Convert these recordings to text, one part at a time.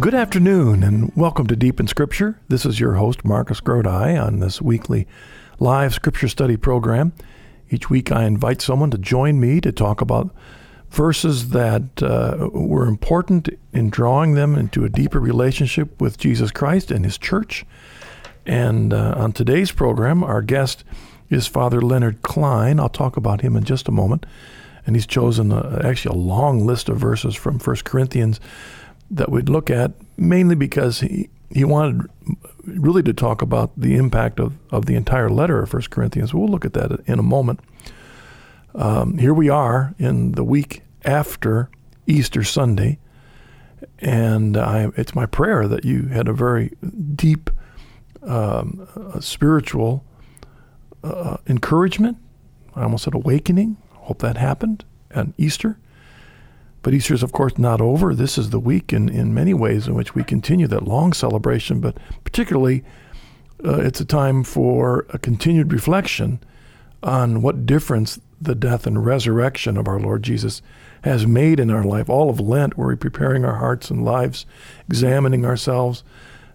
Good afternoon and welcome to Deep in Scripture. This is your host, Marcus Grodi, on this weekly live scripture study program. Each week I invite someone to join me to talk about verses that uh, were important in drawing them into a deeper relationship with Jesus Christ and His church. And uh, on today's program, our guest is Father Leonard Klein. I'll talk about him in just a moment. And he's chosen a, actually a long list of verses from 1 Corinthians that we'd look at, mainly because he, he wanted really to talk about the impact of, of the entire letter of 1 Corinthians. We'll look at that in a moment. Um, here we are in the week after Easter Sunday, and I, it's my prayer that you had a very deep um, spiritual uh, encouragement. I almost said awakening. Hope that happened on Easter. But Easter is, of course, not over. This is the week in, in many ways in which we continue that long celebration, but particularly uh, it's a time for a continued reflection on what difference the death and resurrection of our Lord Jesus has made in our life. All of Lent, where we're preparing our hearts and lives, examining ourselves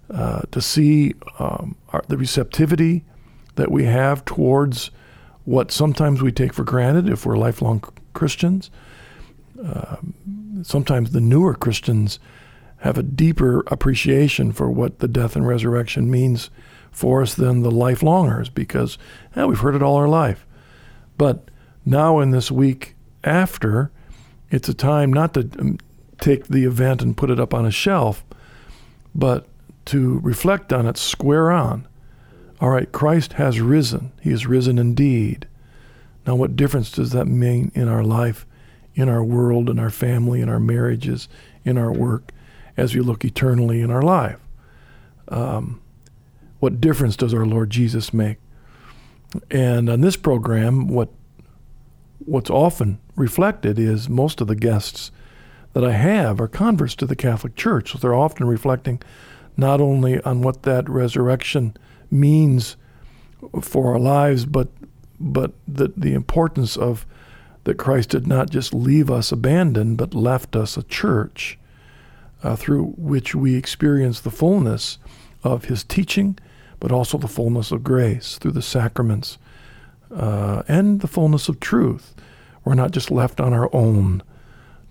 uh, to see um, our, the receptivity that we have towards what sometimes we take for granted if we're lifelong Christians uh, sometimes the newer Christians have a deeper appreciation for what the death and resurrection means for us than the lifelongers because yeah, we've heard it all our life. But now, in this week after, it's a time not to um, take the event and put it up on a shelf, but to reflect on it square on. All right, Christ has risen. He has risen indeed. Now, what difference does that mean in our life in our world, in our family, in our marriages, in our work, as we look eternally in our life. Um, what difference does our Lord Jesus make? And on this program, what what's often reflected is most of the guests that I have are converts to the Catholic Church. So they're often reflecting not only on what that resurrection means for our lives, but but the, the importance of that Christ did not just leave us abandoned, but left us a church uh, through which we experience the fullness of his teaching, but also the fullness of grace through the sacraments uh, and the fullness of truth. We're not just left on our own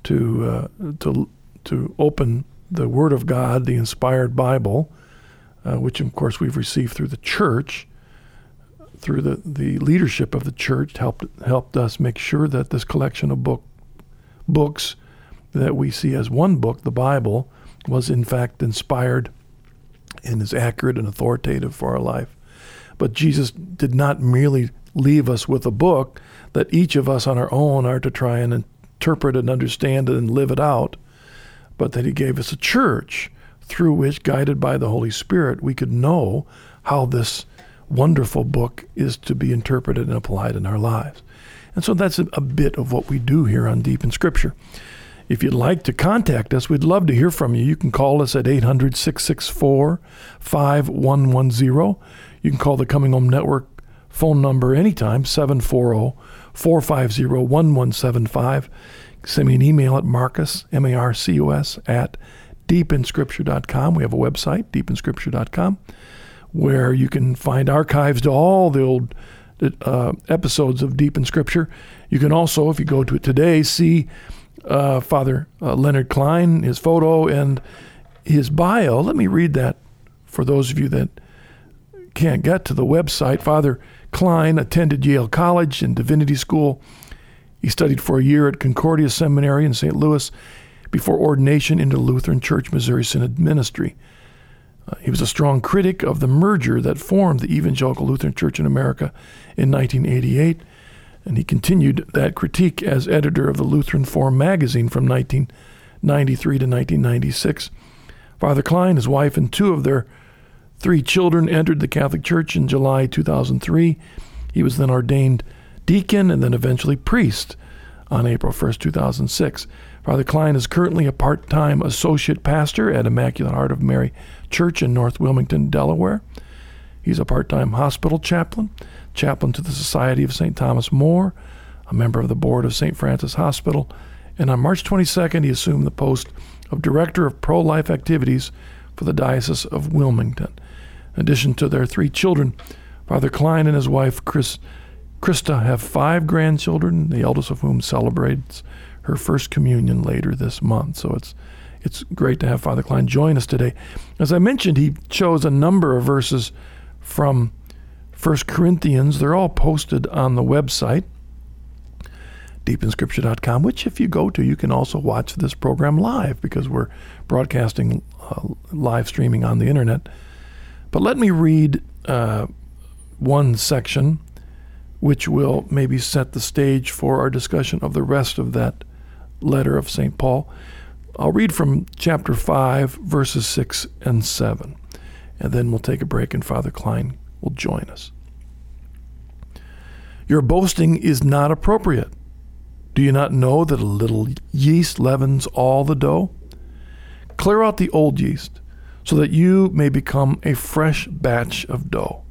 to, uh, to, to open the Word of God, the inspired Bible, uh, which of course we've received through the church through the, the leadership of the church helped helped us make sure that this collection of book books that we see as one book, the Bible, was in fact inspired and is accurate and authoritative for our life. But Jesus did not merely leave us with a book that each of us on our own are to try and interpret and understand and live it out, but that He gave us a church through which, guided by the Holy Spirit, we could know how this wonderful book is to be interpreted and applied in our lives. And so that's a, bit of what we do here on Deep in Scripture. If you'd like to contact us, we'd love to hear from you. You can call us at 800 664 5110. You can call the Coming Home Network phone number anytime, 740 450 1175. Send me an email at Marcus, M A R C U S, at deepinscripture.com. We have a website, deepinscripture.com where you can find archives to all the old uh, episodes of Deep in Scripture. You can also, if you go to it today, see uh, Father uh, Leonard Klein, his photo, and his bio. Let me read that for those of you that can't get to the website. Father Klein attended Yale College and Divinity School. He studied for a year at Concordia Seminary in St. Louis before ordination into Lutheran Church Missouri Synod Ministry. Uh, he was a strong critic of the merger that formed the Evangelical Lutheran Church in America in 1988, and he continued that critique as editor of the Lutheran Forum magazine from 1993 to 1996. Father Klein, his wife, and two of their three children entered the Catholic Church in July 2003. He was then ordained deacon and then eventually priest on April 1st, 2006. Father Klein is currently a part time associate pastor at Immaculate Heart of Mary Church in North Wilmington, Delaware. He's a part time hospital chaplain, chaplain to the Society of St. Thomas More, a member of the board of St. Francis Hospital, and on March 22nd, he assumed the post of Director of Pro Life Activities for the Diocese of Wilmington. In addition to their three children, Father Klein and his wife, Chris, Krista, have five grandchildren, the eldest of whom celebrates her first communion later this month. So it's it's great to have Father Klein join us today. As I mentioned, he chose a number of verses from 1 Corinthians. They're all posted on the website, deepinscripture.com, which if you go to, you can also watch this program live because we're broadcasting uh, live streaming on the internet. But let me read uh, one section which will maybe set the stage for our discussion of the rest of that letter of St. Paul. I'll read from chapter 5, verses 6 and 7, and then we'll take a break, and Father Klein will join us. Your boasting is not appropriate. Do you not know that a little yeast leavens all the dough? Clear out the old yeast, so that you may become a fresh batch of dough,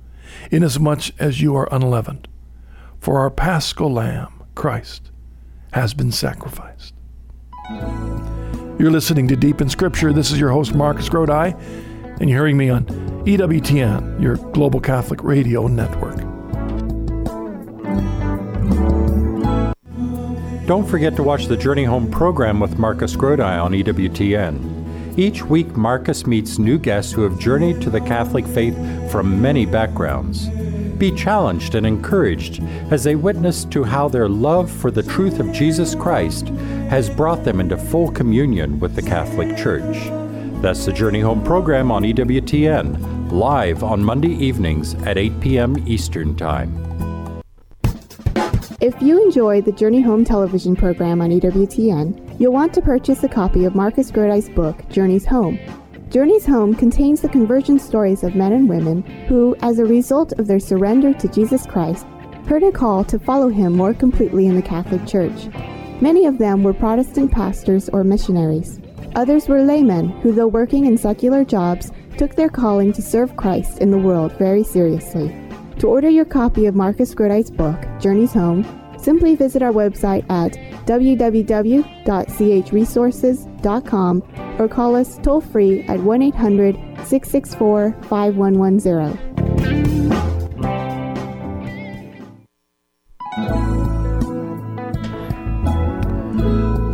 inasmuch as you are unleavened. For our paschal lamb, Christ, has been sacrificed. You're listening to Deep in Scripture. This is your host, Marcus Grodi, and you're hearing me on EWTN, your global Catholic radio network. Don't forget to watch the Journey Home program with Marcus Grodi on EWTN. Each week, Marcus meets new guests who have journeyed to the Catholic faith from many backgrounds. Be challenged and encouraged as they witness to how their love for the truth of Jesus Christ has brought them into full communion with the Catholic Church. That's the Journey Home program on EWTN, live on Monday evenings at 8 p.m. Eastern Time. If you enjoy the Journey Home television program on EWTN, you'll want to purchase a copy of Marcus Grodi's book, Journeys Home. Journeys Home contains the conversion stories of men and women who, as a result of their surrender to Jesus Christ, heard a call to follow him more completely in the Catholic Church. Many of them were Protestant pastors or missionaries. Others were laymen who, though working in secular jobs, took their calling to serve Christ in the world very seriously. To order your copy of Marcus Grodi's book, Journeys Home, simply visit our website at www.chresources.com or call us toll free at 1 800 664 5110.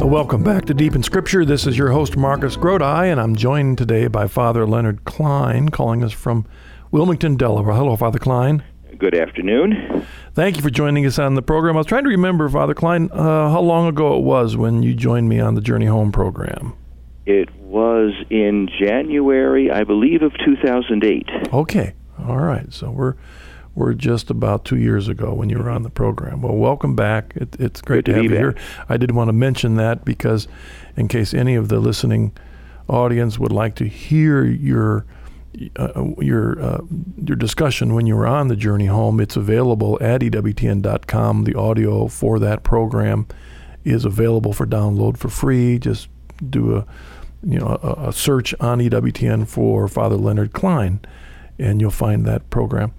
Welcome back to Deep in Scripture. This is your host, Marcus Grodi, and I'm joined today by Father Leonard Klein, calling us from Wilmington, Delaware. Hello, Father Klein. Good afternoon. Thank you for joining us on the program. I was trying to remember, Father Klein, uh, how long ago it was when you joined me on the Journey Home program. It was in January, I believe, of 2008. Okay. All right. So we're we're just about two years ago when you were on the program. Well, welcome back. It, it's great to, to have you back. here. I did want to mention that because, in case any of the listening audience would like to hear your uh, your uh, your discussion when you were on the journey home, it's available at ewtn.com. The audio for that program is available for download for free. Just do a you know a, a search on EWTN for Father Leonard Klein, and you'll find that program.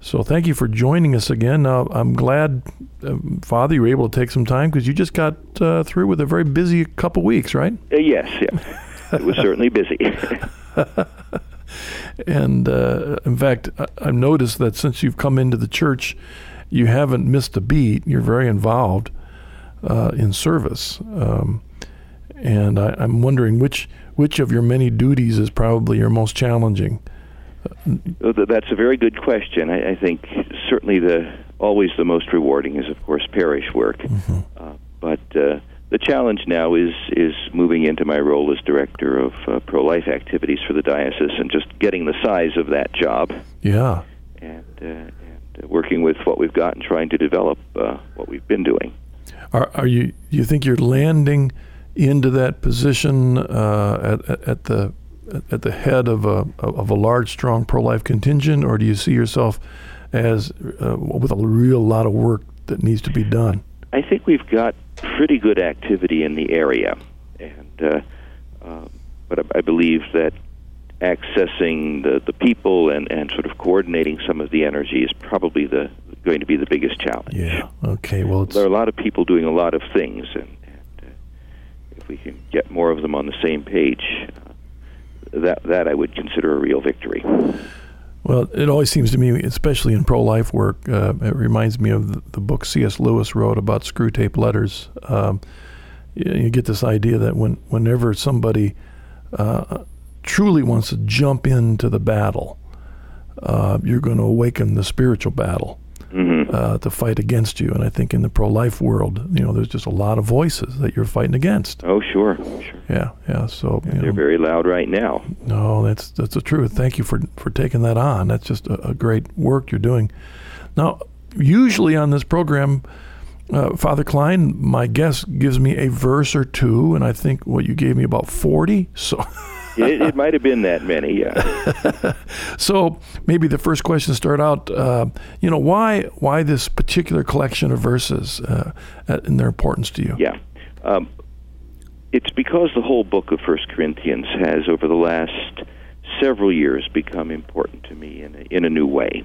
So thank you for joining us again. Uh, I'm glad, uh, Father, you were able to take some time because you just got uh, through with a very busy couple weeks, right? Uh, yes, yeah. it was certainly busy. And uh, in fact, I've noticed that since you've come into the church, you haven't missed a beat. You're very involved uh, in service, um, and I, I'm wondering which which of your many duties is probably your most challenging. That's a very good question. I, I think certainly the always the most rewarding is, of course, parish work. Uh, but uh, the challenge now is is moving into my role as director of uh, pro life activities for the diocese and just getting the size of that job Yeah, and, uh, and uh, working with what we've got and trying to develop uh, what we've been doing. are are you? You think you're landing into that position uh, at, at at the at the head of a of a large, strong pro life contingent, or do you see yourself as uh, with a real lot of work that needs to be done? I think we've got pretty good activity in the area, and uh, um, but I, I believe that accessing the, the people and, and sort of coordinating some of the energy is probably the going to be the biggest challenge. Yeah. Okay. Well, it's There are a lot of people doing a lot of things, and, and uh, if we can get more of them on the same page, uh, that that I would consider a real victory. Well, it always seems to me, especially in pro-life work, uh, it reminds me of the, the, book C.S. Lewis wrote about Screwtape Letters. Um, you, you, get this idea that when whenever somebody uh, truly wants to jump into the battle, uh, you're going to awaken the spiritual battle. Uh, to fight against you. And I think in the pro-life world, you know, there's just a lot of voices that you're fighting against. Oh, sure, sure. Yeah, yeah. So they're know, very loud right now. No, that's that's the truth. Thank you for for taking that on. That's just a, a great work you're doing. Now, usually on this program. Uh, Father Klein, my guest gives me a verse or two, and I think what you gave me about forty. So it, it might have been that many, yeah. so maybe the first question to start out, uh, you know, why why this particular collection of verses uh, and their importance to you? Yeah. Um, it's because the whole book of First Corinthians has, over the last several years, become important to me in a, in a new way.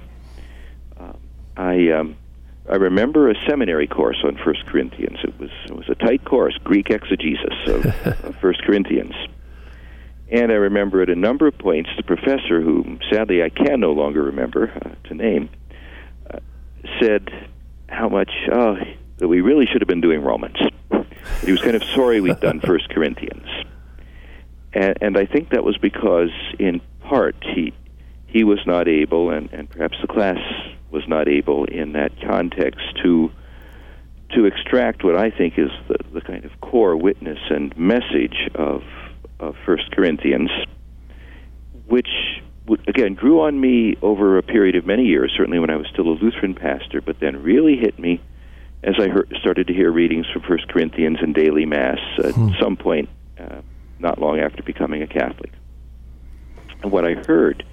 Uh, I um, I remember a seminary course on First Corinthians. It was it was a tight course, Greek exegesis of, of First Corinthians. And I remember at a number of points the professor, whom sadly I can no longer remember uh, to name, uh, said how much oh, that we really should have been doing Romans. he was kind of sorry we'd done First Corinthians, and, and I think that was because, in part, he he was not able, and, and perhaps the class was not able in that context to to extract what I think is the, the kind of core witness and message of of First Corinthians, which again grew on me over a period of many years. Certainly when I was still a Lutheran pastor, but then really hit me as I heard, started to hear readings from First Corinthians in daily mass at hmm. some point, uh, not long after becoming a Catholic. And what I heard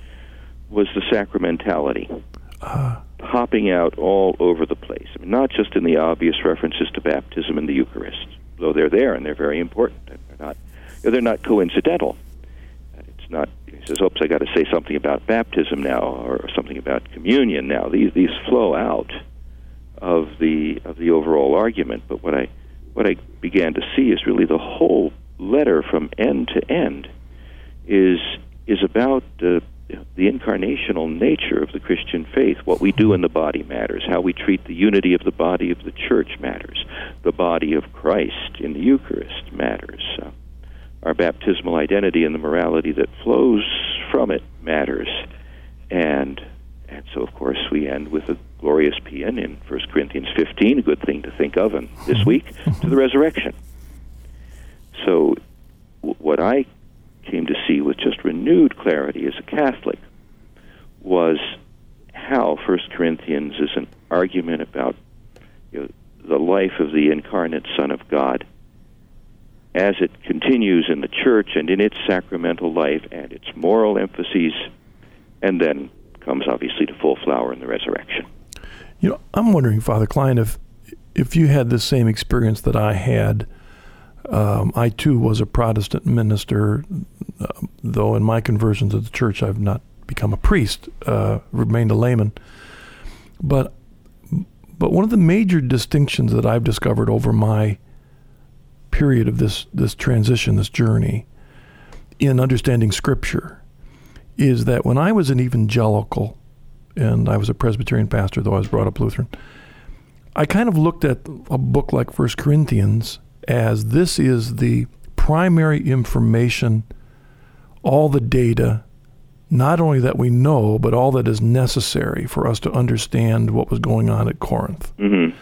was the sacramentality. Uh. Popping out all over the place. I mean, not just in the obvious references to baptism and the Eucharist, though they're there and they're very important. They're not coincidental. It's not. He says, "Oops, I got to say something about baptism now, or something about communion now." These these flow out of the of the overall argument. But what I what I began to see is really the whole letter from end to end is is about the the incarnational nature of the Christian faith. What we do in the body matters. How we treat the unity of the body of the church matters. The body of Christ in the Eucharist matters. Uh, our baptismal identity and the morality that flows from it matters. And and so of course we end with a glorious paean in 1 Corinthians 15, a good thing to think of and this week to the resurrection. So w- what I came to see with just renewed clarity as a Catholic was how 1 Corinthians is an argument about you know, the life of the incarnate Son of God as it continues in the church and in its sacramental life and its moral emphases, and then comes obviously to full flower in the resurrection. You know, I'm wondering, Father Klein, if if you had the same experience that I had. Um, I too was a Protestant minister, uh, though in my conversion to the church I've not become a priest, uh, remained a layman. But but one of the major distinctions that I've discovered over my period of this this transition, this journey in understanding Scripture, is that when I was an evangelical, and I was a Presbyterian pastor, though I was brought up Lutheran, I kind of looked at a book like First Corinthians as this is the primary information, all the data, not only that we know, but all that is necessary for us to understand what was going on at Corinth. Mm-hmm.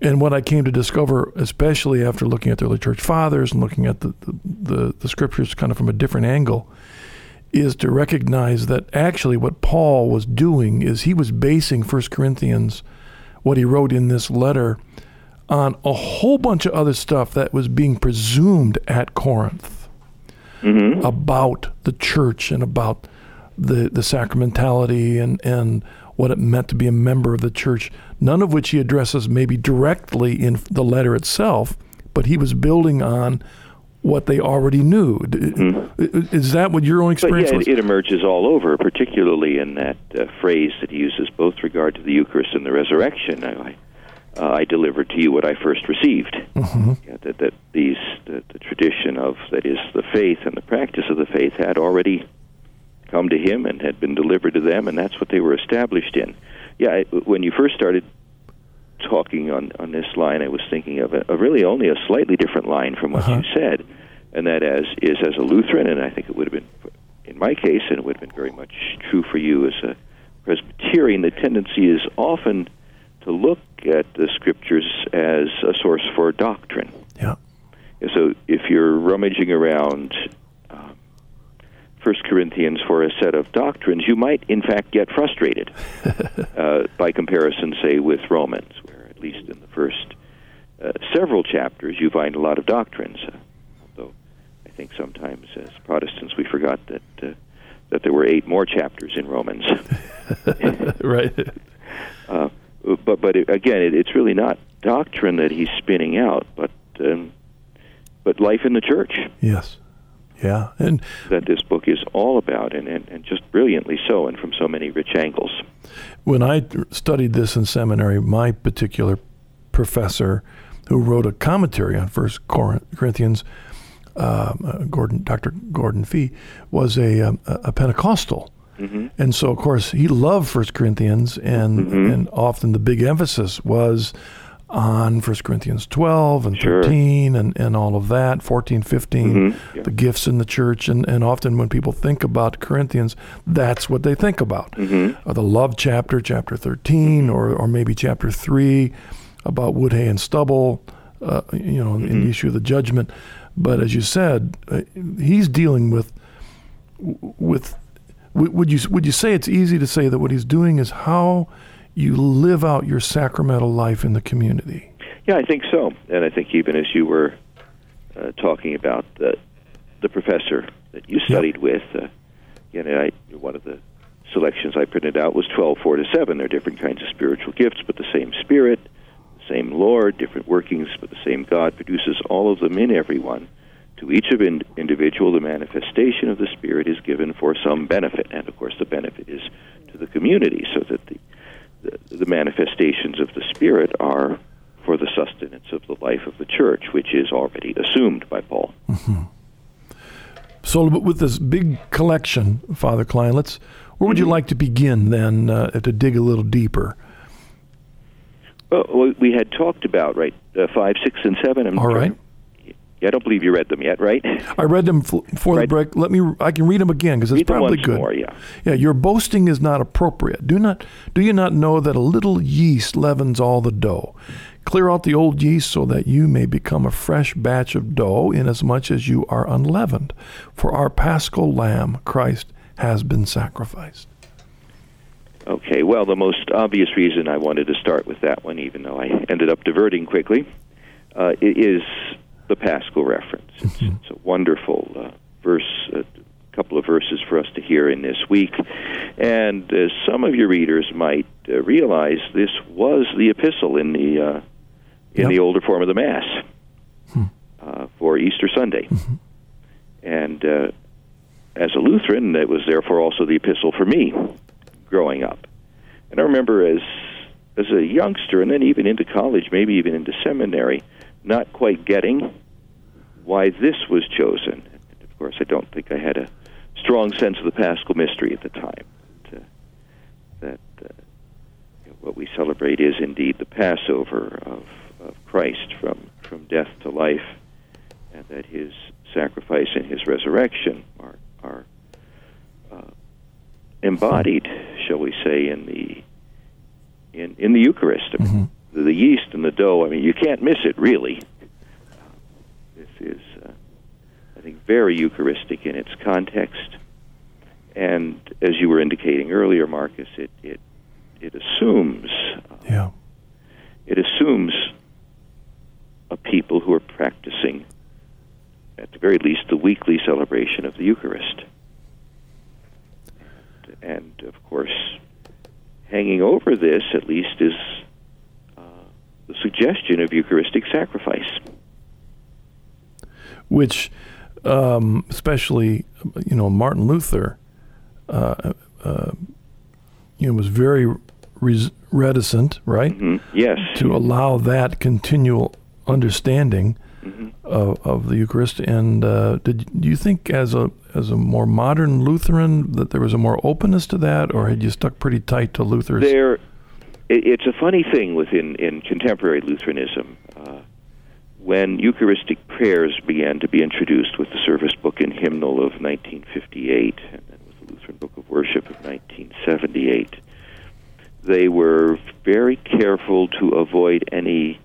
And what I came to discover, especially after looking at the early church fathers and looking at the, the, the, the scriptures kind of from a different angle, is to recognize that actually what Paul was doing is he was basing 1 Corinthians, what he wrote in this letter, on a whole bunch of other stuff that was being presumed at Corinth mm-hmm. about the church and about the, the sacramentality and, and what it meant to be a member of the church, none of which he addresses maybe directly in the letter itself, but he was building on what they already knew. Mm-hmm. Is that what your own experience but yeah, was? It, emerges all over, particularly in that uh, phrase that he uses both regard to the Eucharist and the resurrection. I, uh, I delivered to you what I first received. Mm-hmm. Yeah, that that these the, the tradition of that is the faith and the practice of the faith had already come to him and had been delivered to them, and that's what they were established in. Yeah, I, when you first started talking on on this line, I was thinking of a, a really only a slightly different line from what Uh-huh. you said, and that as is as a Lutheran, and I think it would have been in my case, and it would have been very much true for you as a Presbyterian. The tendency is often to look at the scriptures as a source for doctrine. Yeah. So if you're rummaging around First Corinthians for a set of doctrines, you might in fact get frustrated uh, by comparison, say, with Romans, where at least in the first uh, several chapters you find a lot of doctrines. Uh, although I think sometimes as Protestants we forgot that uh, that there were eight more chapters in Romans. right. Uh, but but it, again, it, it's really not doctrine that he's spinning out, but um, but life in the church Yes. Yeah. And that this book is all about, and, and, and just brilliantly so, and from so many rich angles. when I studied this in seminary, my particular professor, who wrote a commentary on First Corinthians, um, uh, Gordon, Dr. Gordon Fee, was a, um, a a Pentecostal, Mm-hmm. and so of course he loved First Corinthians, and Mhm. and often the big emphasis was on First Corinthians 12 and Sure. 13 and, and all of that, 14, 15, Mhm. Yeah. the gifts in the church, and, and often when people think about Corinthians, that's what they think about Mhm. or the love chapter, chapter 13, or, or maybe chapter 3 about wood, hay, and stubble, uh, you know, in the issue of the judgment. But as you said, uh, he's dealing with, with, would you, would you say it's easy to say that what he's doing is how you live out your sacramental life in the community? Yeah, I think so, and I think even as you were uh, talking about the the professor that you studied with, uh, you know, I, one of the selections I printed out was twelve four to seven. They're different kinds of spiritual gifts, but the same Spirit, the same Lord, different workings, but the same God produces all of them in everyone. To each of in, individual, the manifestation of the Spirit is given for some benefit, and of course, the benefit is to the community, so that the the, manifestations of the Spirit are for the sustenance of the life of the church, which is already assumed by Paul. So, with this big collection, Father Klein, let's, where would you like to begin then uh, to dig a little deeper? Well, well, we had talked about right uh, five, six, and seven. I'm All right. Yeah, I don't believe you read them yet, right? I read them f- before the break. Let me. I can read them again because it's Read them probably good. more, yeah. Yeah. Your boasting is not appropriate. Do not. Do you not know that a little yeast leavens all the dough? Clear out the old yeast so that you may become a fresh batch of dough, inasmuch as you are unleavened. For our Paschal Lamb, Christ, has been sacrificed. Okay, well, the most obvious reason I wanted to start with that one, even though I ended up diverting quickly, uh, is the Paschal reference. It's, it's a wonderful uh, verse, a couple of verses for us to hear in this week. And as some of your readers might uh, realize, this was the epistle in the uh, in Yep. the older form of the Mass uh, for Easter Sunday. And uh, as a Lutheran, it was therefore also the epistle for me growing up. And I remember as as a youngster, and then even into college, maybe even into seminary, not quite getting why this was chosen. Of course, I don't think I had a strong sense of the Paschal mystery at the time. That, uh, that uh, what we celebrate is indeed the Passover of, of Christ from from death to life, and that His sacrifice and His resurrection are are uh, embodied, shall we say, in the in in the Eucharist. Mean, the, yeast and the dough. I mean, you can't miss it, really. This is, uh, I think, very Eucharistic in its context, and as you were indicating earlier, Marcus, it it it assumes uh, Yeah. it assumes a people who are practicing, at the very least, the weekly celebration of the Eucharist. And, of course, hanging over this, at least, is the suggestion of Eucharistic sacrifice. which um, especially you know Martin Luther uh, uh, you know was very res- reticent, right? Mm-hmm. Yes. To allow that continual understanding mm-hmm. of, of the Eucharist. And uh, did do you think, as a as a more modern Lutheran, that there was a more openness to that, or had you stuck pretty tight to Luther's? There, it's a funny thing within in contemporary Lutheranism. Uh, when Eucharistic prayers began to be introduced with the service book and hymnal of 1958, and then with the Lutheran Book of Worship of 1978, they were very careful to avoid any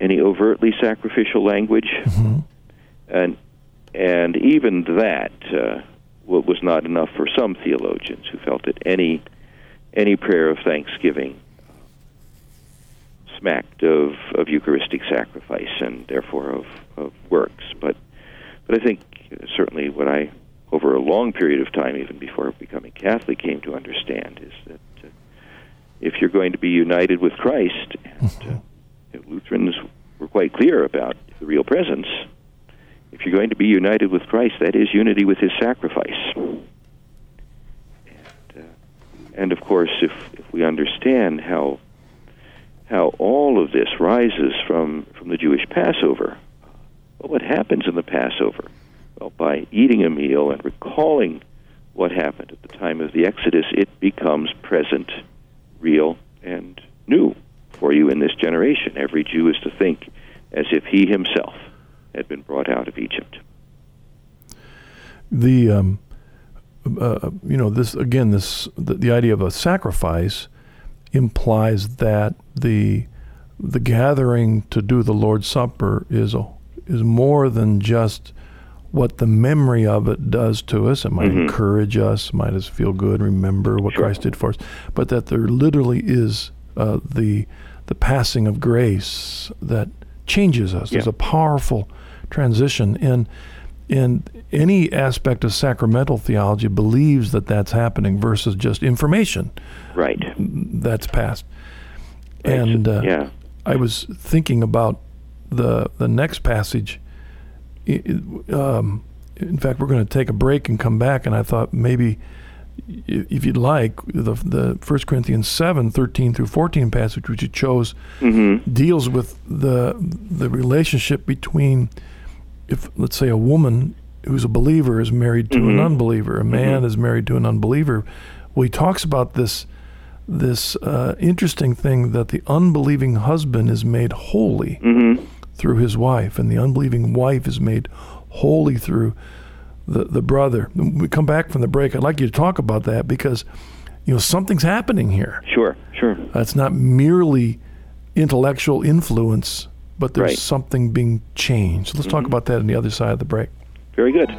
any overtly sacrificial language, mm-hmm. and and even that uh, was not enough for some theologians who felt that any any prayer of thanksgiving smacked of, of Eucharistic sacrifice and therefore of, of works. But but I think certainly what I over a long period of time, even before becoming Catholic, came to understand is that uh, if you're going to be united with Christ, and uh, Lutherans were quite clear about the real presence. If you're going to be united with Christ, that is unity with His sacrifice. And, uh, and of course, if, if we understand how how all of this rises from, from the Jewish Passover. Well, what happens in the Passover? Well, by eating a meal and recalling what happened at the time of the Exodus, it becomes present, real, and new for you in this generation. Every Jew is to think as if he himself had been brought out of Egypt. The um, uh, you know this again this the, the idea of a sacrifice implies that the the gathering to do the Lord's Supper is a, is more than just what the memory of it does to us. It might mm-hmm. encourage us, might us feel good, remember what sure. Christ did for us, but that there literally is uh, the the passing of grace that changes us. Yeah. There's a powerful transition, and and any aspect of sacramental theology believes that that's happening versus just information. Right. That's passed. Right. And uh, yeah. I was thinking about the the next passage. Um, in fact, we're going to take a break and come back, and I thought maybe if you'd like, the the First Corinthians 7, 13 through fourteen passage, which you chose, mm-hmm. deals with the the relationship between if let's say a woman who's a believer is married to mm-hmm. an unbeliever, a man mm-hmm. is married to an unbeliever. Well, he talks about this this uh, interesting thing that the unbelieving husband is made holy mm-hmm. through his wife, and the unbelieving wife is made holy through the the brother. When we come back from the break. I'd like you to talk about that because you know something's happening here. Sure, sure. It's not merely intellectual influence but there's right. something being changed. let's mm-hmm. talk about that on the other side of the break. Very good.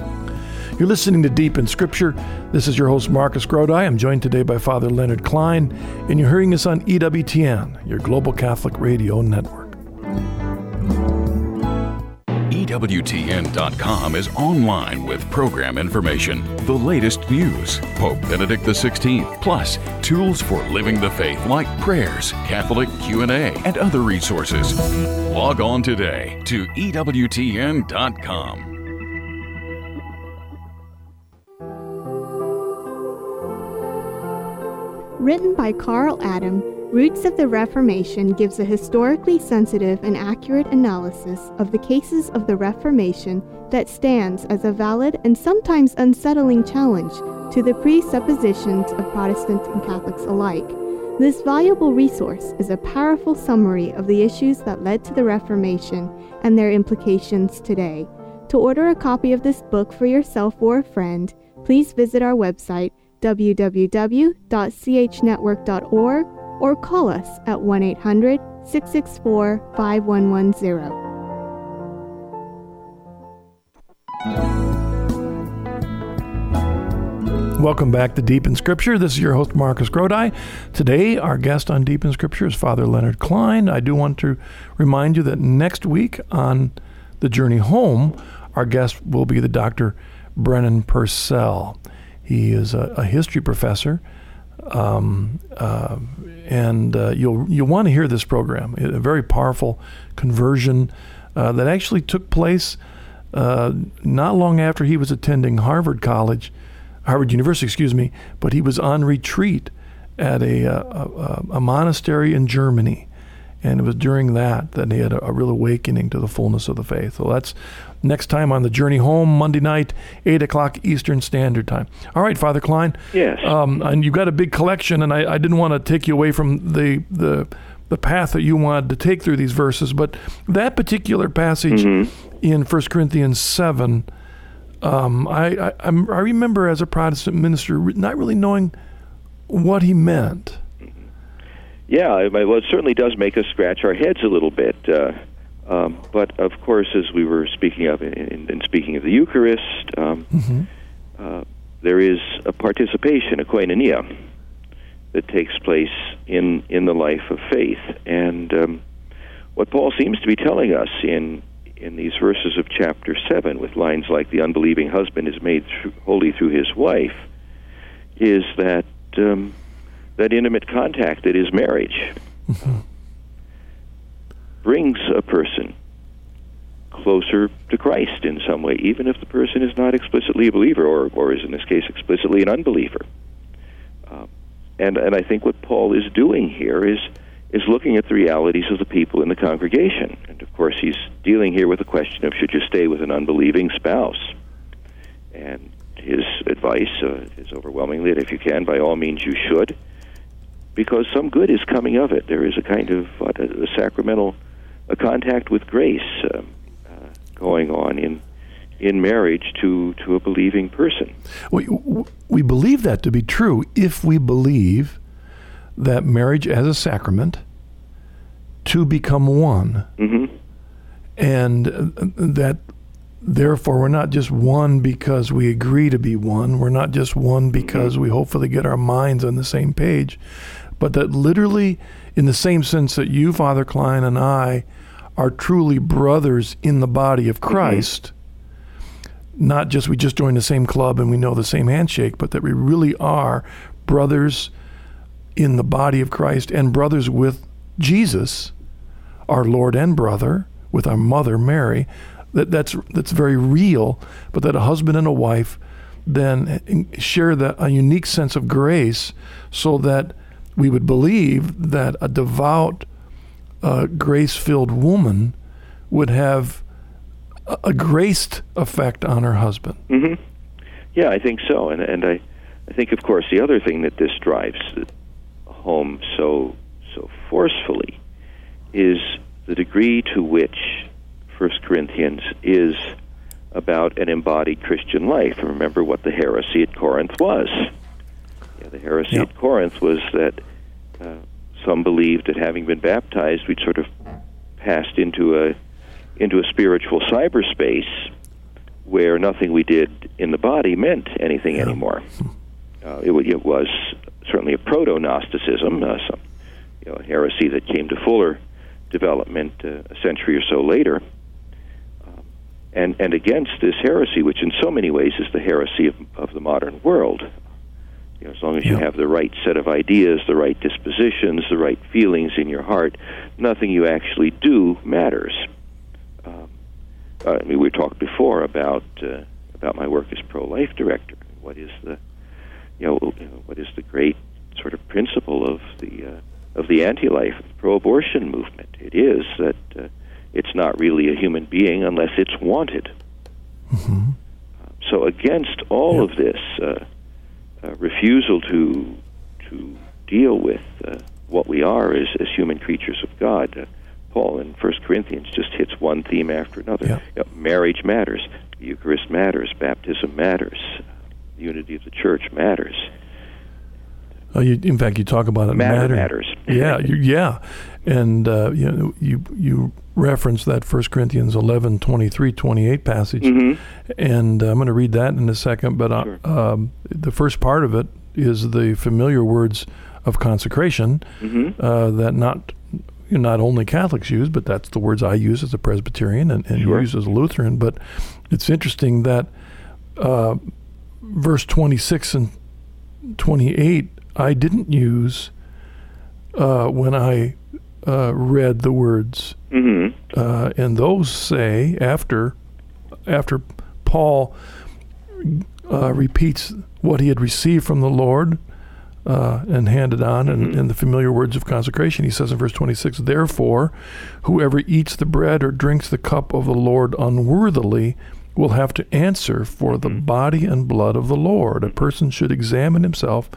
You're listening to Deep in Scripture. This is your host, Marcus Grodi. I'm joined today by Father Leonard Klein, and you're hearing us on EWTN, your global Catholic radio network. EWTN.com is online with program information, the latest news, Pope Benedict XVI, plus tools for living the faith like prayers, Catholic Q&A, and other resources. Log on today to EWTN.com. Written by Karl Adam Roots of the Reformation gives a historically sensitive and accurate analysis of the cases of the Reformation that stands as a valid and sometimes unsettling challenge to the presuppositions of Protestants and Catholics alike. This valuable resource is a powerful summary of the issues that led to the Reformation and their implications today. To order a copy of this book for yourself or a friend, please visit our website www.chnetwork.org or call us at 1 800 664 5110. Welcome back to Deep in Scripture. This is your host, Marcus Grodi. Today, our guest on Deep in Scripture is Father Leonard Klein. I do want to remind you that next week on The Journey Home, our guest will be the Dr. Brennan Pursell. He is a, a history professor um, uh, and uh, you'll you'll want to hear this program. A very powerful conversion uh, that actually took place uh, not long after he was attending Harvard College, Harvard University, excuse me. But he was on retreat at a, a, a, a monastery in Germany. And it was during that that he had a, a, real awakening to the fullness of the faith. So that's next time on the journey home, Monday night, 8 o'clock Eastern Standard Time. All right, Father Klein. Yes. Um, and you've got a big collection, and I, I didn't want to take you away from the, the, the path that you wanted to take through these verses, but that particular passage mm-hmm. in 1 Corinthians 7, um, I, I, I remember as a Protestant minister not really knowing what he meant. Yeah, well, it certainly does make us scratch our heads a little bit. Uh, um, but of course, as we were speaking of in, in, in speaking of the Eucharist, um, mm-hmm. uh, there is a participation, a koinonia, that takes place in in the life of faith. And um, what Paul seems to be telling us in in these verses of chapter seven, with lines like "the unbelieving husband is made th- holy through his wife," is that um, that intimate contact that is marriage mm-hmm. Brings a person closer to Christ in some way, even if the person is not explicitly a believer, or, or is in this case explicitly an unbeliever. Uh, and and I think what Paul is doing here is is looking at the realities of the people in the congregation. And of course, he's dealing here with the question of should you stay with an unbelieving spouse? And his advice uh, is overwhelmingly that if you can, by all means, you should because some good is coming of it. There is a kind of a sacramental a contact with grace uh, uh, going on in in marriage to to a believing person. We we believe that to be true if we believe that marriage as a sacrament to become one, mm-hmm. and that therefore we're not just one because we agree to be one. We're not just one because mm-hmm. we hopefully get our minds on the same page, but that literally, in the same sense that you, Father Klein, and I are truly brothers in the body of mm-hmm. Christ, mm-hmm. not just we just joined the same club and we know the same handshake, but that we really are brothers in the body of Christ and brothers with Jesus, our Lord and brother, with our mother Mary. That that's that's very real, but that a husband and a wife then share that a unique sense of grace, so that we would believe that a devout, uh, grace filled woman would have a, a, graced effect on her husband. Mm-hmm. Yeah, I think so. And, and I, I think, of course, the other thing that this drives home so, so forcefully is the degree to which First Corinthians is about an embodied Christian life. Remember what the heresy at Corinth was. Yeah, the heresy yep. at Corinth was that uh, some believed that having been baptized, we'd sort of passed into a into a spiritual cyberspace where nothing we did in the body meant anything yeah. anymore. Uh, it, it, was certainly a proto Gnosticism, uh, some you know, heresy that came to fuller development uh, a century or so later. Um, and, and against this heresy, which in so many ways is the heresy of, of the modern world, you know, as long as you have the right set of ideas, the right dispositions, the right feelings in your heart, nothing you actually do matters. Um, uh, I mean, we talked before about uh, about my work as pro-life director. What is the you know, what is the great sort of principle of the uh, of the anti-life pro-abortion movement? It is that uh, it's not really a human being unless it's wanted. Mm-hmm. so against all of this. Uh, refusal to to deal with uh, what we are as, as human creatures of God. Uh, Paul in First Corinthians just hits one theme after another. Yeah. You know, marriage matters, the Eucharist matters, baptism matters, the unity of the church matters. Oh, you, in fact, you talk about it. Matter matter. matters. yeah, you, yeah, and uh, you know, you you reference that First Corinthians 11, 23, 28 passage, mm-hmm. and uh, I'm going to read that in a second. But uh, sure. um, the first part of it is the familiar words of consecration mm-hmm. Uh, that not not only Catholics use, but that's the words I use as a Presbyterian and, and sure. use as a Lutheran. But it's interesting that uh, verse 26 and 28 I didn't use uh, when I uh, read the words, mm-hmm. uh, and those say after after Paul uh, repeats what he had received from the Lord, uh, and handed on in, in the familiar words of consecration. He says in verse 26, Therefore, whoever eats the bread or drinks the cup of the Lord unworthily will have to answer for the body and blood of the Lord. A person should examine himself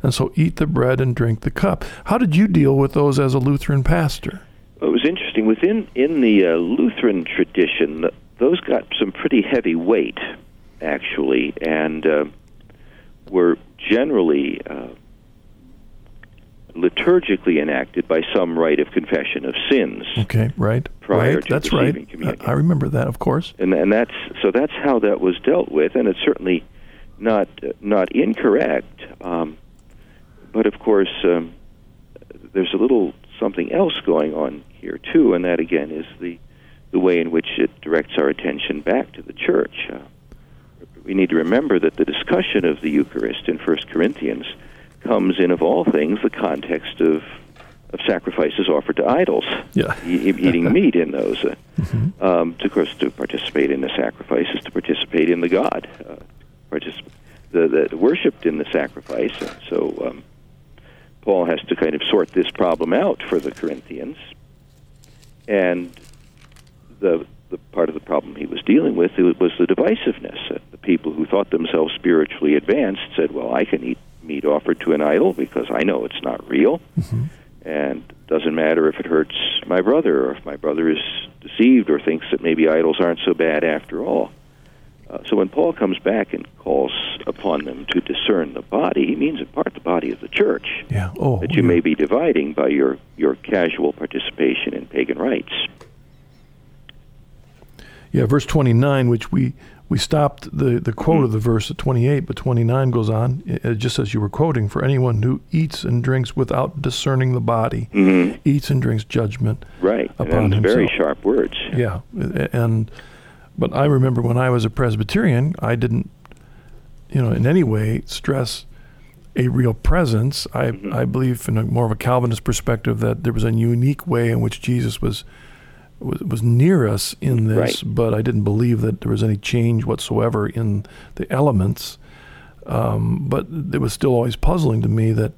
and so eat the bread and drink the cup. How did you deal with those as a Lutheran pastor? It was interesting. Within in the uh, Lutheran tradition, th- those got some pretty heavy weight, actually, and uh, were generally uh, liturgically enacted by some rite of confession of sins. Okay, right. Prior right. to that's receiving right. communion. I remember that, of course. and and that's so that's how that was dealt with, and it's certainly not uh, not incorrect. Um, but of course, um, there's a little something else going on here too, and that again is the the way in which it directs our attention back to the church. Uh, we need to remember that the discussion of the Eucharist in First Corinthians comes in, of all things, the context of of sacrifices offered to idols Yeah. e- eating meat in those. Uh, um, to, of course, to participate in the sacrifices, to participate in the God, uh, particip- the, the worshipped in the sacrifice. And so um, Paul has to kind of sort this problem out for the Corinthians, and the the part of the problem he was dealing with was the divisiveness. Uh, the people who thought themselves spiritually advanced said, "Well, I can eat meat offered to an idol because I know it's not real." and it doesn't matter if it hurts my brother or if my brother is deceived or thinks that maybe idols aren't so bad after all. Uh, so when Paul comes back and calls upon them to discern the body, he means in part the body of the church Yeah. Oh, that you yeah. may be dividing by your, your casual participation in pagan rites. Yeah, verse 29, which we we stopped the, the quote of hmm. the verse at 28, but 29 goes on, uh, just as you were quoting, for anyone who eats and drinks without discerning the body, mm-hmm. eats and drinks judgment. Right, Upon and that's very sharp words. Yeah, and but I remember when I was a Presbyterian, I didn't, you know, in any way stress a real presence. I mm-hmm. I believe in a more of a Calvinist perspective that there was a unique way in which Jesus was was, was near us in this, Right. but I didn't believe that there was any change whatsoever in the elements. Um, but it was still always puzzling to me that,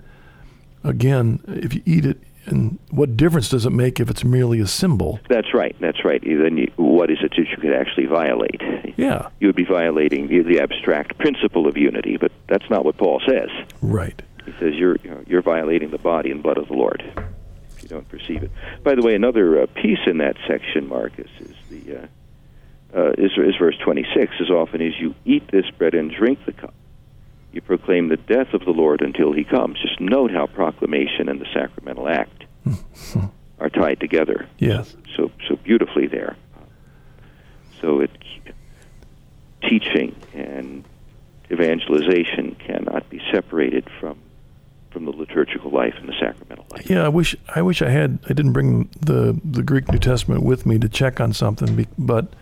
again, if you eat it, and what difference does it make if it's merely a symbol? That's right, that's right. Then you, what is it that you could actually violate? Yeah, you would be violating the, the abstract principle of unity, but that's not what Paul says. right. He says you're you know, you're violating the body and blood of the Lord you don't perceive it. By the way, another uh, piece in that section, Marcus, is the uh, uh, is, is verse 26. As often as you eat this bread and drink the cup, you proclaim the death of the Lord until He comes. Just note how proclamation and the sacramental act are tied together Yes. so so beautifully there. So it teaching and evangelization cannot be separated from from the liturgical life and the sacramental life. Yeah, I wish I wish I had I didn't bring the the Greek New Testament with me to check on something, but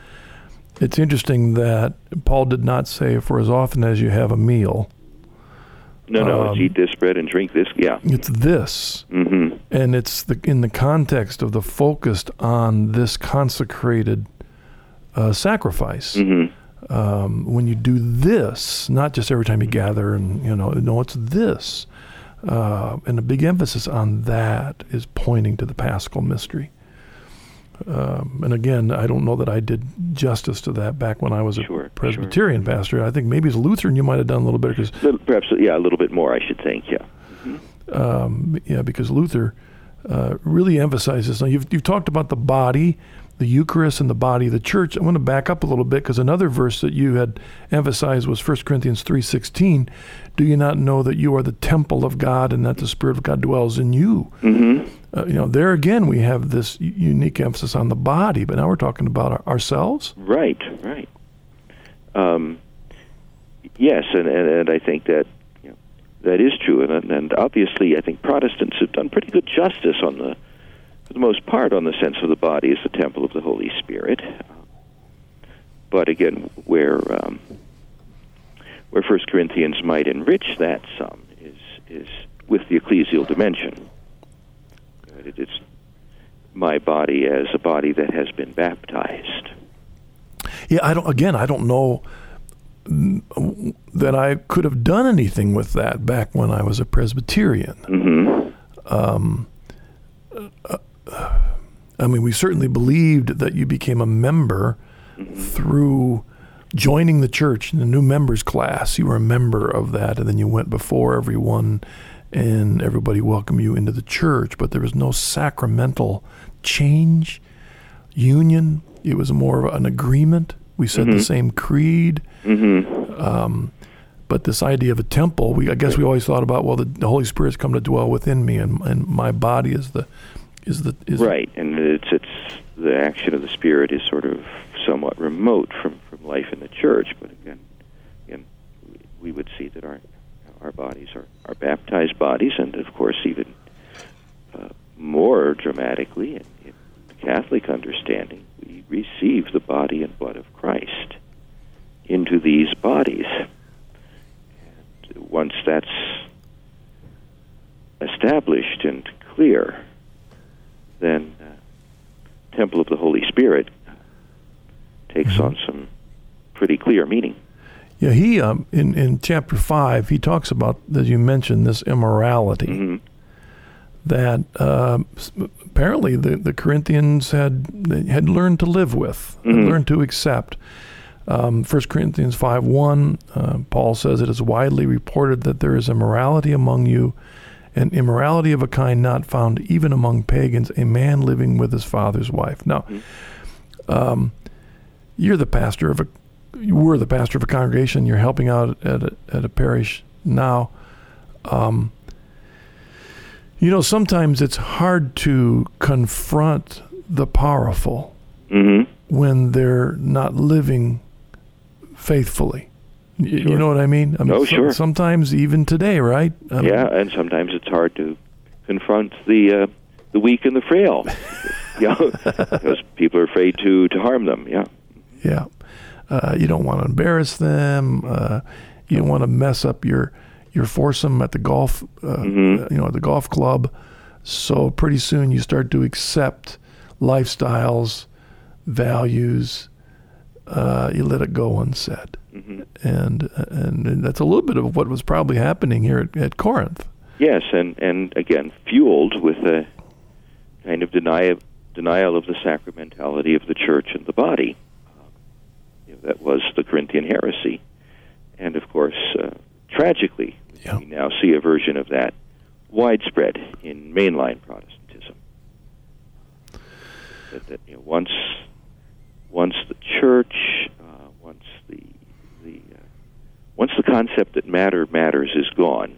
it's interesting that Paul did not say for as often as you have a meal. No, no, Um, it's eat this bread and drink this. Yeah. It's this, hmm and it's the in the context of the focused on this consecrated uh, sacrifice. hmm um, when you do this, not just every time you gather and you know, no, it's this, uh, and a big emphasis on that is pointing to the Paschal mystery. Um, and again, I don't know that I did justice to that back when I was a Sure, Presbyterian pastor. I think maybe as a Lutheran you might have done a little bit because perhaps, yeah, a little bit more, I should think. Yeah. um, yeah, because Luther uh, really emphasizes. Now, you've, you've talked about the body, the Eucharist, and the body of the church. I want to back up a little bit because another verse that you had emphasized was 1 Corinthians three sixteen. Do you not know that you are the temple of God and that the Spirit of God dwells in you? hmm Uh, you know, there again we have this unique emphasis on the body, but now we're talking about our, ourselves. Right, right. Um, yes, and, and, and I think that you know, that is true, and, and obviously I think Protestants have done pretty good justice on the, for the most part, on the sense of the body is the temple of the Holy Spirit. But again, where um, where First Corinthians might enrich that some is is with the ecclesial dimension. It is my body as a body that has been baptized. Yeah, I don't. Again, I don't know that I could have done anything with that back when I was a Presbyterian. Mm-hmm. Um, uh, I mean, we certainly believed that you became a member Mm-hmm. through joining the church in the new members class. You were a member of that, and then you went before everyone, and everybody welcomed you into the church. But there was no sacramental change, union. It was more of an agreement. We said the same creed. Mm-hmm. Um, but this idea of a temple, we I guess we always thought about well, the, the Holy Spirit's come to dwell within me, and, and my body is the is the is Right, and it's it's the action of the Spirit is sort of somewhat remote from, from life in the church. But again, again, we- would see that our our bodies are, are baptized bodies, and of course, even uh, more dramatically, in, in the Catholic understanding, we receive the body and blood of Christ into these bodies. And once that's established and clear, then uh, temple of the Holy Spirit takes on some pretty clear meaning. Yeah, he um, in in chapter five he talks about as you mentioned this immorality Mhm. that s- apparently the, the Corinthians had had learned to live with, Mhm. learned to accept. Um, 1 Corinthians five one, uh, Paul says it is widely reported that there is immorality among you, and immorality of a kind not found even among pagans, a man living with his father's wife. Now, um, you're the pastor of a you were the pastor of a congregation. You're helping out at a, at a parish now. Um, you know, sometimes it's hard to confront the powerful Mm-hmm. when they're not living faithfully. You Sure. know what I mean? I mean Oh, some- sure. Sometimes even today, right? I mean, Yeah, and sometimes it's hard to confront the uh, the weak and the frail, you know, because people are afraid to to harm them. Yeah. Yeah. Uh, you don't want to embarrass them. Uh, you don't want to mess up your your foursome at the golf, uh, Mhm. you know, at the golf club. So pretty soon you start to accept lifestyles, values. Uh, you let it go unsaid, hmm and, and and that's a little bit of what was probably happening here at, at Corinth. Yes, and and again fueled with a kind of denial denial of the sacramentality of the church and the body. Um, you know, that was the Corinthian heresy, and of course, uh, tragically, Yeah. we now see a version of that widespread in mainline Protestantism. That, that you know, once once the church, uh, once the the uh, once the concept that matter matters is gone,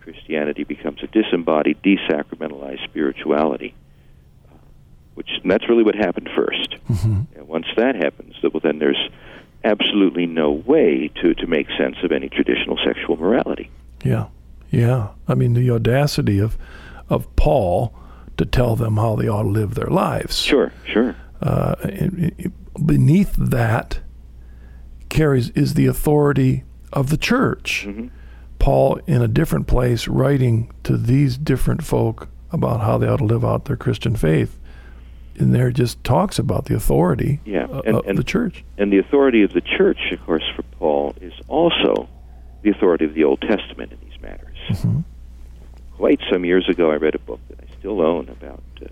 Christianity becomes a disembodied, desacramentalized spirituality, uh, which and that's really what happened 1st Mm-hmm. And once that happens, well, then there's absolutely no way to, to make sense of any traditional sexual morality. Yeah, yeah. I mean, the audacity of of Paul to tell them how they ought to live their lives. Sure, sure. uh, it- beneath that carries is the authority of the church. hmm Paul, in a different place, writing to these different folk about how they ought to live out their Christian faith, and there just talks about the authority Yeah, and- of and- the church. And the authority of the church, of course, for Paul is also the authority of the Old Testament in these matters. Mhm. Quite some years ago, I read a book that I still own about uh,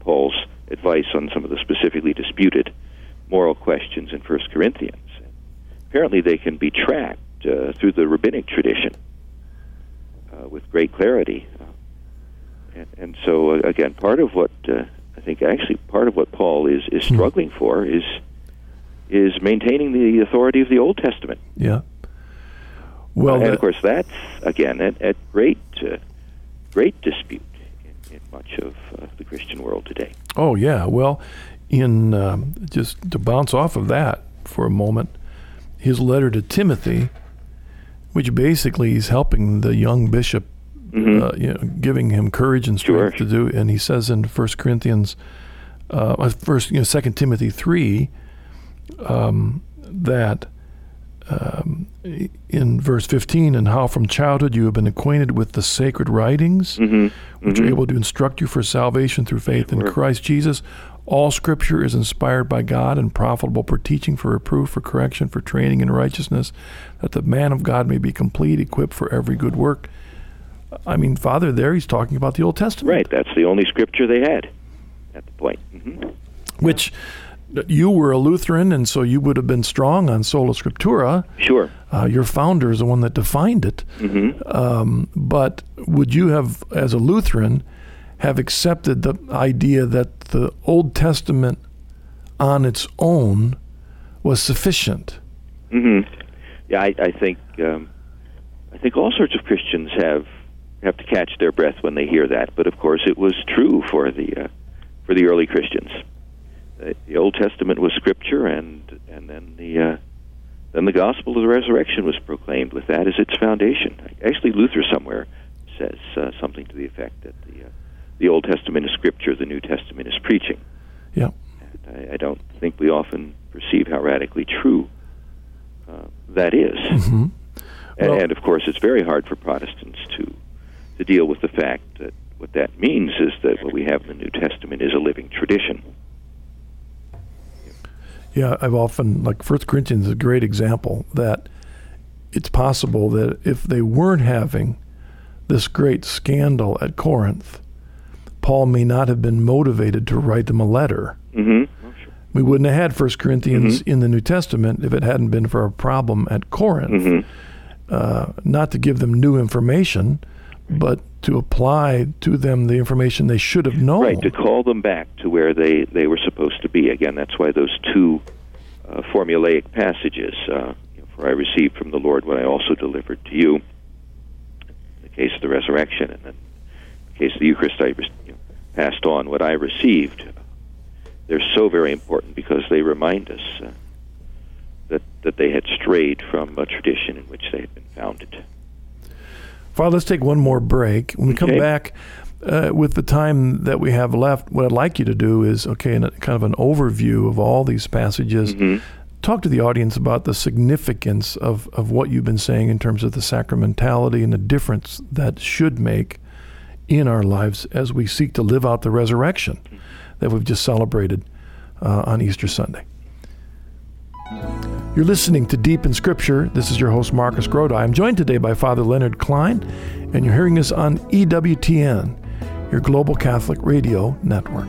Paul's advice on some of the specifically disputed moral questions in First Corinthians. Apparently, they can be tracked uh, through the rabbinic tradition uh, with great clarity. Uh, and, and so, uh, again, part of what uh, I think actually part of what Paul is is Hmm. struggling for is is maintaining the authority of the Old Testament. Yeah. Well, and that- of course, that's again at, at great uh, great dispute in, in much of uh, the Christian world today. Oh yeah. Well, in um, just to bounce off of that for a moment, his letter to Timothy, which basically he's helping the young bishop, Mhm. uh, you know, giving him courage and strength Sure. to do. And he says in First Corinthians, uh, first you know Second Timothy three, um, that. Um, in verse 15, and how from childhood you have been acquainted with the sacred writings, hmm which are able to instruct you for salvation through faith in. Christ Jesus. All scripture is inspired by God and profitable for teaching, for reproof, for correction, for training in righteousness, that the man of God may be complete, equipped for every good work. I mean, Father, there he's talking about the Old Testament. Right. That's the only scripture they had at the point. Mm-hmm. Which you were a Lutheran, and so you would have been strong on sola scriptura. Sure. Uh, your founder is the one that defined it. Mm-hmm. Um, but would you have, as a Lutheran, have accepted the idea that the Old Testament on its own was sufficient? Mm-hmm. Yeah, I, I think um, I think all sorts of Christians have have to catch their breath when they hear that. But of course, it was true for the uh, for the early Christians. Uh, the Old Testament was Scripture, and and then the uh, then the gospel of the resurrection was proclaimed with that as its foundation. Actually, Luther somewhere says uh, something to the effect that the uh, the Old Testament is Scripture, the New Testament is preaching. Yeah. And I, I don't think we often perceive how radically true uh, that is. Mm-hmm. And, Well- and of course, it's very hard for Protestants to to deal with the fact that what that means is that what we have in the New Testament is a living tradition. Yeah, I've often like First Corinthians is a great example that it's possible that if they weren't having this great scandal at Corinth, Paul may not have been motivated to write them a letter. Mm-hmm. We wouldn't have had First Corinthians in the New Testament if it hadn't been for a problem at Corinth. Mhm. Uh, not to give them new information, but to apply to them the information they should have known. Right, to call them back to where they, they were supposed to be. Again, that's why those two uh, formulaic passages, uh, for I received from the Lord what I also delivered to you, in the case of the resurrection, and then case of the Eucharist, I re- you know, passed on what I received. They're so very important because they remind us uh, that, that they had strayed from a tradition in which they had been founded. Father, let's take one more break. When we come Okay. back uh, with the time that we have left, what I'd like you to do is, okay, in a, kind of an overview of all these passages, Mhm. talk to the audience about the significance of, of what you've been saying in terms of the sacramentality and the difference that should make in our lives as we seek to live out the resurrection that we've just celebrated uh, on Easter Sunday. You're listening to Deep in Scripture. This is your host, Marcus Grodi. I'm joined today by Father Leonard Klein, and you're hearing us on EWTN, your global Catholic radio network.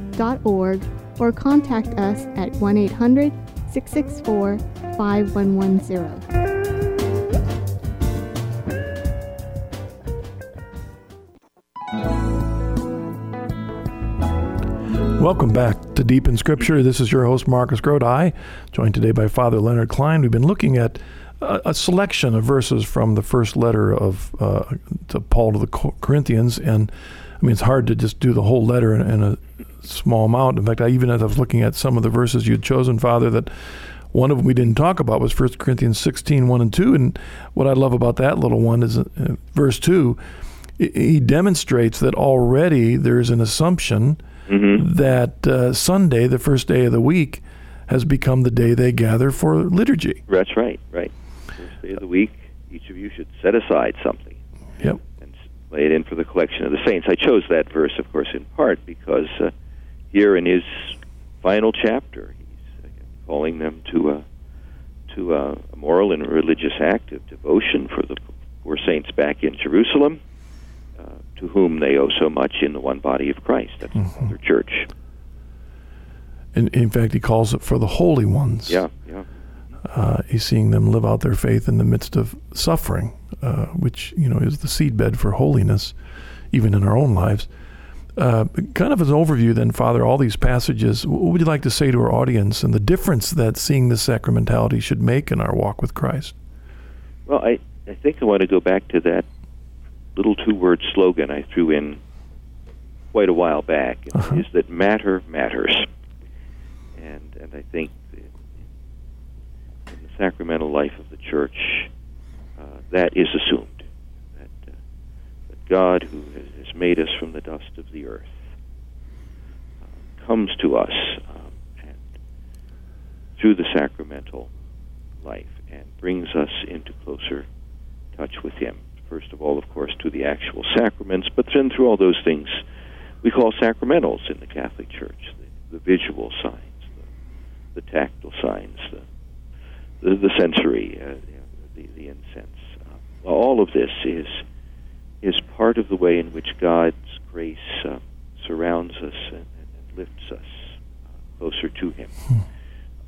www.chnetwork.org or contact us at 1 800 664 5110. Welcome back to Deep in Scripture. This is your host, Marcus Grodi, joined today by Father Leonard Klein. We've been looking at a, a selection of verses from the first letter of uh, to Paul to the Corinthians, and I mean it's hard to just do the whole letter in, in a small amount. In fact, I even as I was looking at some of the verses you'd chosen, Father, that one of them we didn't talk about was 1 Corinthians 16, 1 and 2. And what I love about that little one is uh, verse 2, he- demonstrates that already there's an assumption Mm-hmm. that uh, Sunday, the first day of the week, has become the day they gather for liturgy. That's right, right. First day of the week, each of you should set aside something Yep. And s- lay it in for the collection of the saints. I chose that verse, of course, in part because uh, here in his final chapter, he's uh, calling them to a to a, moral and religious act of devotion for the poor saints back in Jerusalem, uh, to whom they owe so much in the one body of Christ. That's Mm-hmm. the church. And in fact, he calls it for the holy ones. Yeah, yeah. Uh, he's seeing them live out their faith in the midst of suffering, uh, which you know is the seedbed for holiness, even in our own lives. Uh, kind of as an overview, then, Father, all these passages. What would you like to say to our audience and the difference that seeing this sacramentality should make in our walk with Christ? Well, I, I think I want to go back to that little two word slogan I threw in quite a while back uh-huh. is that matter matters. And, and I think sacramental life of the church, uh, that is assumed. That, uh, that God, who has, made us from the dust of the earth, uh, comes to us um, and through the sacramental life and brings us into closer touch with Him. First of all, of course, to the actual sacraments, but then through all those things we call sacramentals in the Catholic Church the, the visual signs, the, the, tactile signs, the, the, the sensory, uh, the, the incense. Uh, all of this is is part of the way in which God's grace uh, surrounds us and, and, lifts us uh, closer to Him. Hmm.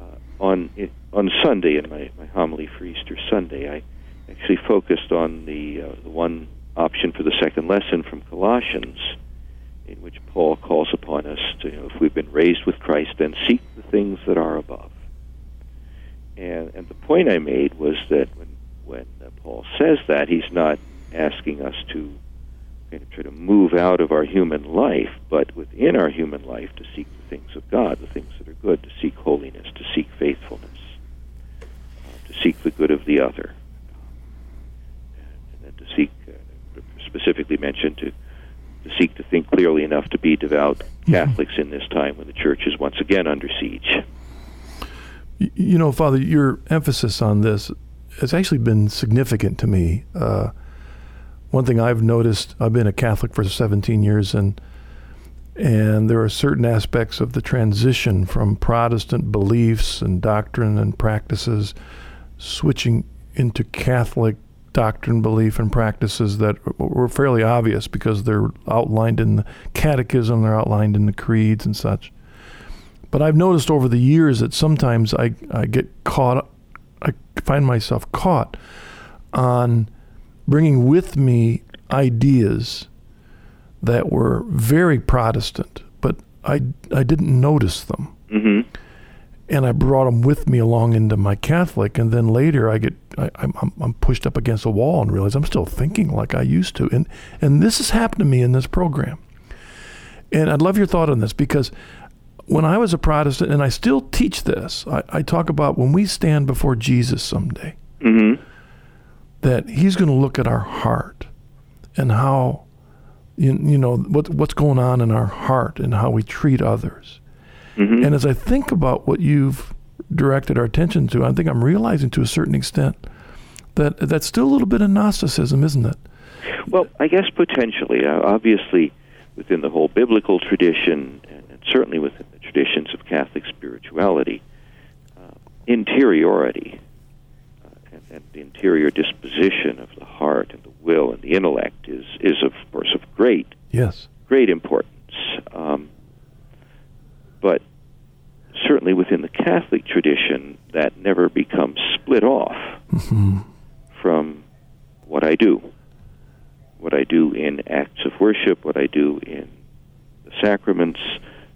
Uh, on on Sunday, in my, my homily for Easter Sunday, I actually focused on the uh, the one option for the second lesson from Colossians, in which Paul calls upon us to, you know, if we've been raised with Christ, then seek the things that are above. And and the point I made was that when when uh, Paul says that, he's not asking us to kind of try to move out of our human life, but within our human life to seek the things of God, the things that are good, to seek holiness, to seek faithfulness, uh, to seek the good of the other And then to seek, uh, specifically mentioned, to, to seek to think clearly enough to be devout mm-hmm. Catholics in this time when the church is once again under siege. You know, Father, your emphasis on this has actually been significant to me. Uh, one thing I've noticed, I've been a Catholic for 17 years, and and there are certain aspects of the transition from Protestant beliefs and doctrine and practices switching into Catholic doctrine, belief, and practices that were fairly obvious because they're outlined in the catechism, they're outlined in the creeds and such. But I've noticed over the years that sometimes I, I get caught, I find myself caught on bringing with me ideas that were very Protestant, but I, I didn't notice them. Mm-hmm. And I brought them with me along into my Catholic, and then later I get I, am I'm, I'm pushed up against a wall and realize I'm still thinking like I used to, and and this has happened to me in this program, and I'd love your thought on this because when I was a Protestant, and I still teach this, I, I talk about when we stand before Jesus someday, mm-hmm. that He's going to look at our heart and how you, you know what what's going on in our heart and how we treat others Mm-hmm. And as I think about what you've directed our attention to, I think I'm realizing to a certain extent that that's still a little bit of Gnosticism, isn't it? Well, I guess potentially. Uh, obviously, within the whole biblical tradition, and certainly within traditions of Catholic spirituality, uh, interiority uh, and, and, the interior disposition of the heart and the will and the intellect is, is of course, of great, yes, great importance. Um, but certainly within the Catholic tradition, that never becomes split off mm-hmm. from what I do. What I do in acts of worship, what I do in the sacraments,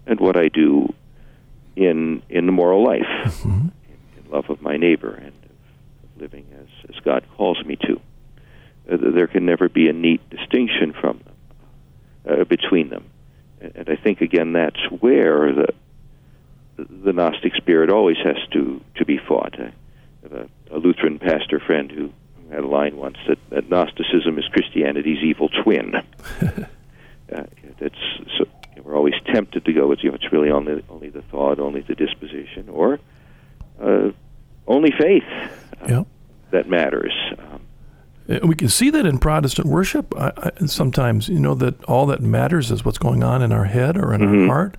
and what I do in in the moral life, mm-hmm. in, in, love of my neighbor and of living as, as God calls me to. Uh, there can never be a neat distinction from them, uh, between them and I think again that's where the the Gnostic spirit always has to to be fought. I have a, a Lutheran pastor friend who had a line once that, that Gnosticism is Christianity's evil twin. uh, that's so we're always tempted to go with you know it's really only only the thought, only the disposition, or uh, only faith uh, yep. that matters. Um, uh, we can see that in Protestant worship. I, I, sometimes, you know, that all that matters is what's going on in our head or in mm-hmm. our heart,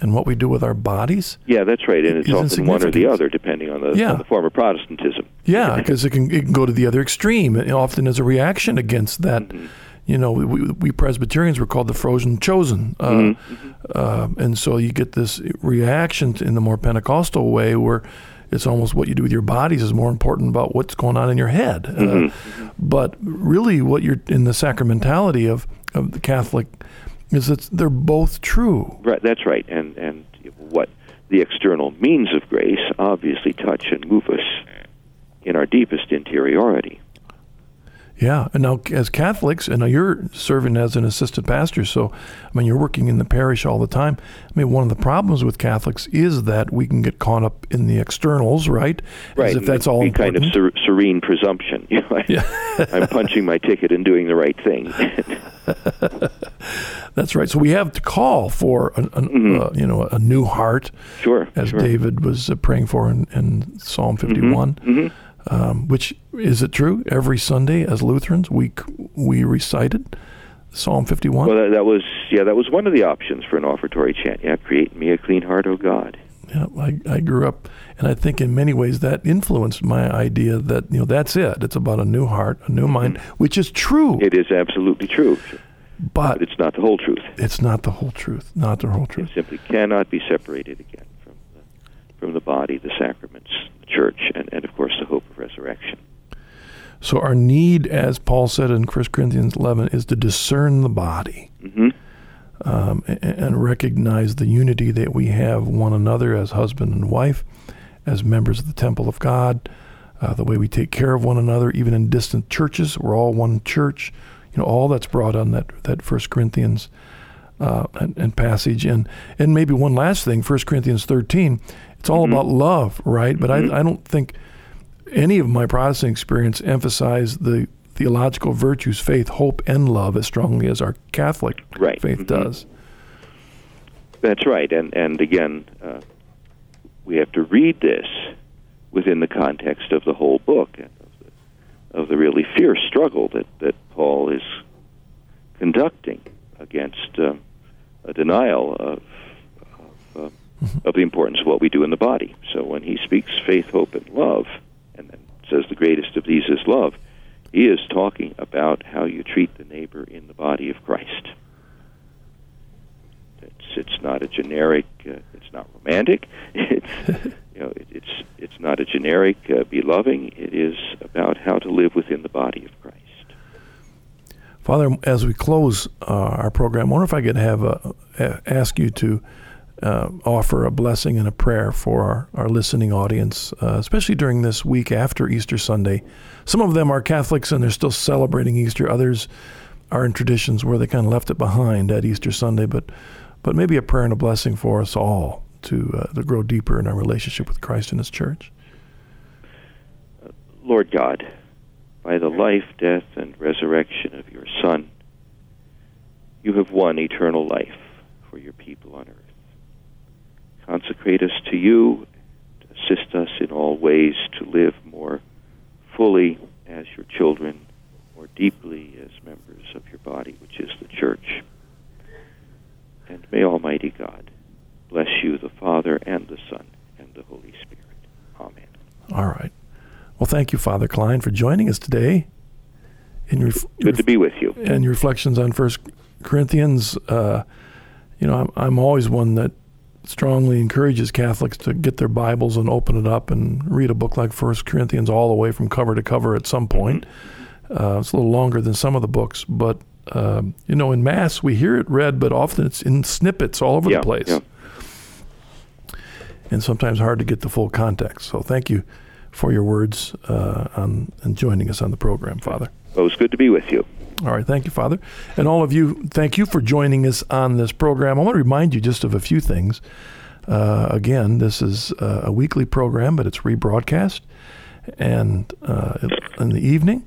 and what we do with our bodies. Yeah, that's right, and it's often one or the other, depending on the, yeah. on the form of Protestantism. Yeah, because it can it can go to the other extreme, and often as a reaction against that. Mm-hmm. You know, we, we, Presbyterians were called the frozen chosen, uh, mm-hmm. uh, and so you get this reaction in the more Pentecostal way where it's almost what you do with your bodies is more important about what's going on in your head. Uh, mm-hmm. Uh, but really, what you're in the sacramentality of, of the Catholic is that they're both true. Right, that's right. And and what the external means of grace obviously touch and move us in our deepest interiority. Yeah, and now as Catholics, and now you're serving as an assistant pastor, so I mean you're working in the parish all the time. I mean one of the problems with Catholics is that we can get caught up in the externals, right? Right. As if that's all important. kind of ser- serene presumption. You know, I, Yeah. I'm punching my ticket and doing the right thing. That's right. So we have to call for an, an, uh, you know a new heart, sure. as sure. David was uh, praying for in, in Psalm 51. Um, which is it true? Every Sunday, as Lutherans, we we recited Psalm 51. Well, that, that was yeah, that was one of the options for an offertory chant. Yeah, create me a clean heart, O God. Yeah, I, I grew up, and I think in many ways that influenced my idea that you know that's it. It's about a new heart, a new mind, which is true, It is absolutely true, but but it's not the whole truth. it's not the whole truth. Not the whole truth. It simply cannot be separated again from the body, the sacraments, the church, and, and of course the hope of resurrection. So our need, as Paul said in 1 Corinthians 11, is to discern the body hmm um, a- and recognize the unity that we have one another as husband and wife, as members of the temple of God, uh, the way we take care of one another, even in distant churches. We're all one church. You know, all that's brought on that that First Corinthians uh, and, and passage, and and maybe one last thing, First Corinthians 13. It's all about love, right? But I, I don't think any of my Protestant experience emphasize the theological virtues, faith, hope, and love as strongly as our Catholic Right. faith Mhm. does. That's right, and and again, uh, we have to read this within the context of the whole book and of the, of the really fierce struggle that that Paul is conducting against um, a denial of of, uh, of the importance of what we do in the body. So when he speaks faith, hope, and love, and then says the greatest of these is love, he is talking about how you treat the neighbor in the body of Christ. It's it's not a generic. Uh, it's not romantic. It's you know it, it's it's not a generic uh, be loving. It is about how to live within the body of Christ. Father, as we close uh, our program, I wonder if I could have a, a, ask you to uh, offer a blessing and a prayer for our, our listening audience, uh, especially during this week after Easter Sunday. Some of them are Catholics and they're still celebrating Easter. Others are in traditions where they kind of left it behind at Easter Sunday. But but maybe a prayer and a blessing for us all to uh, to grow deeper in our relationship with Christ and His Church. Lord God, by the life, death, and resurrection of your Son, you have won eternal life for your people on earth. Consecrate us to you, assist us in all ways to live more fully as your children, more deeply as members of your body, which is the church. And may Almighty God bless you, the Father, and the Son, and the Holy Spirit. Amen. All right. Well, thank you, Father Klein, for joining us today. In your, Good to be with you. and your reflections on First Corinthians, uh, you know, I'm, I'm always one that strongly encourages Catholics to get their Bibles and open it up and read a book like First Corinthians all the way from cover to cover at some point. Uh, it's a little longer than some of the books, but um, you know, in Mass we hear it read, but often it's in snippets all over Yeah, the place, yeah. and sometimes hard to get the full context. So, thank you for your words uh, on and joining us on the program, Father. Well, it was good to be with you. All right, thank you, Father. And all of you, thank you for joining us on this program. I want to remind you just of a few things. Uh, again, this is uh, a weekly program, but it's rebroadcast and uh, in the evening.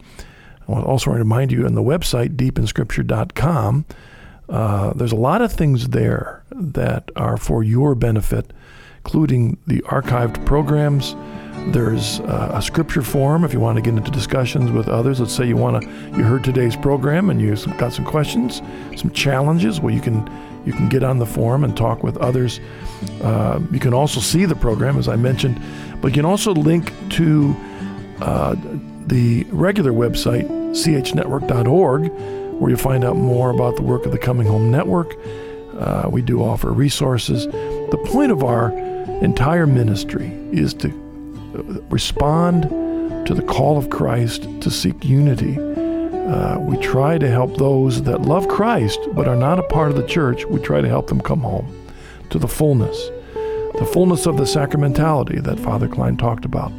I also want to also remind you on the website, deepinscripture.com, uh, there's a lot of things there that are for your benefit, including the archived programs. There's a scripture forum if you want to get into discussions with others. Let's say you want to, you heard today's program and you've got some questions, some challenges. Well, you can you can get on the forum and talk with others. Uh, you can also see the program, as I mentioned, but you can also link to uh, the regular website, chnetwork.org, where you find out more about the work of the Coming Home Network. Uh, we do offer resources. The point of our entire ministry is to respond to the call of Christ to seek unity. Uh, we try to help those that love Christ but are not a part of the church. We try to help them come home to the fullness, the fullness of the sacramentality that Father Klein talked about.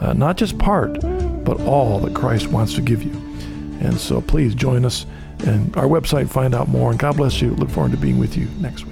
Uh, not just part, but all that Christ wants to give you. And so please join us and our website, find out more. And God bless you. Look forward to being with you next week.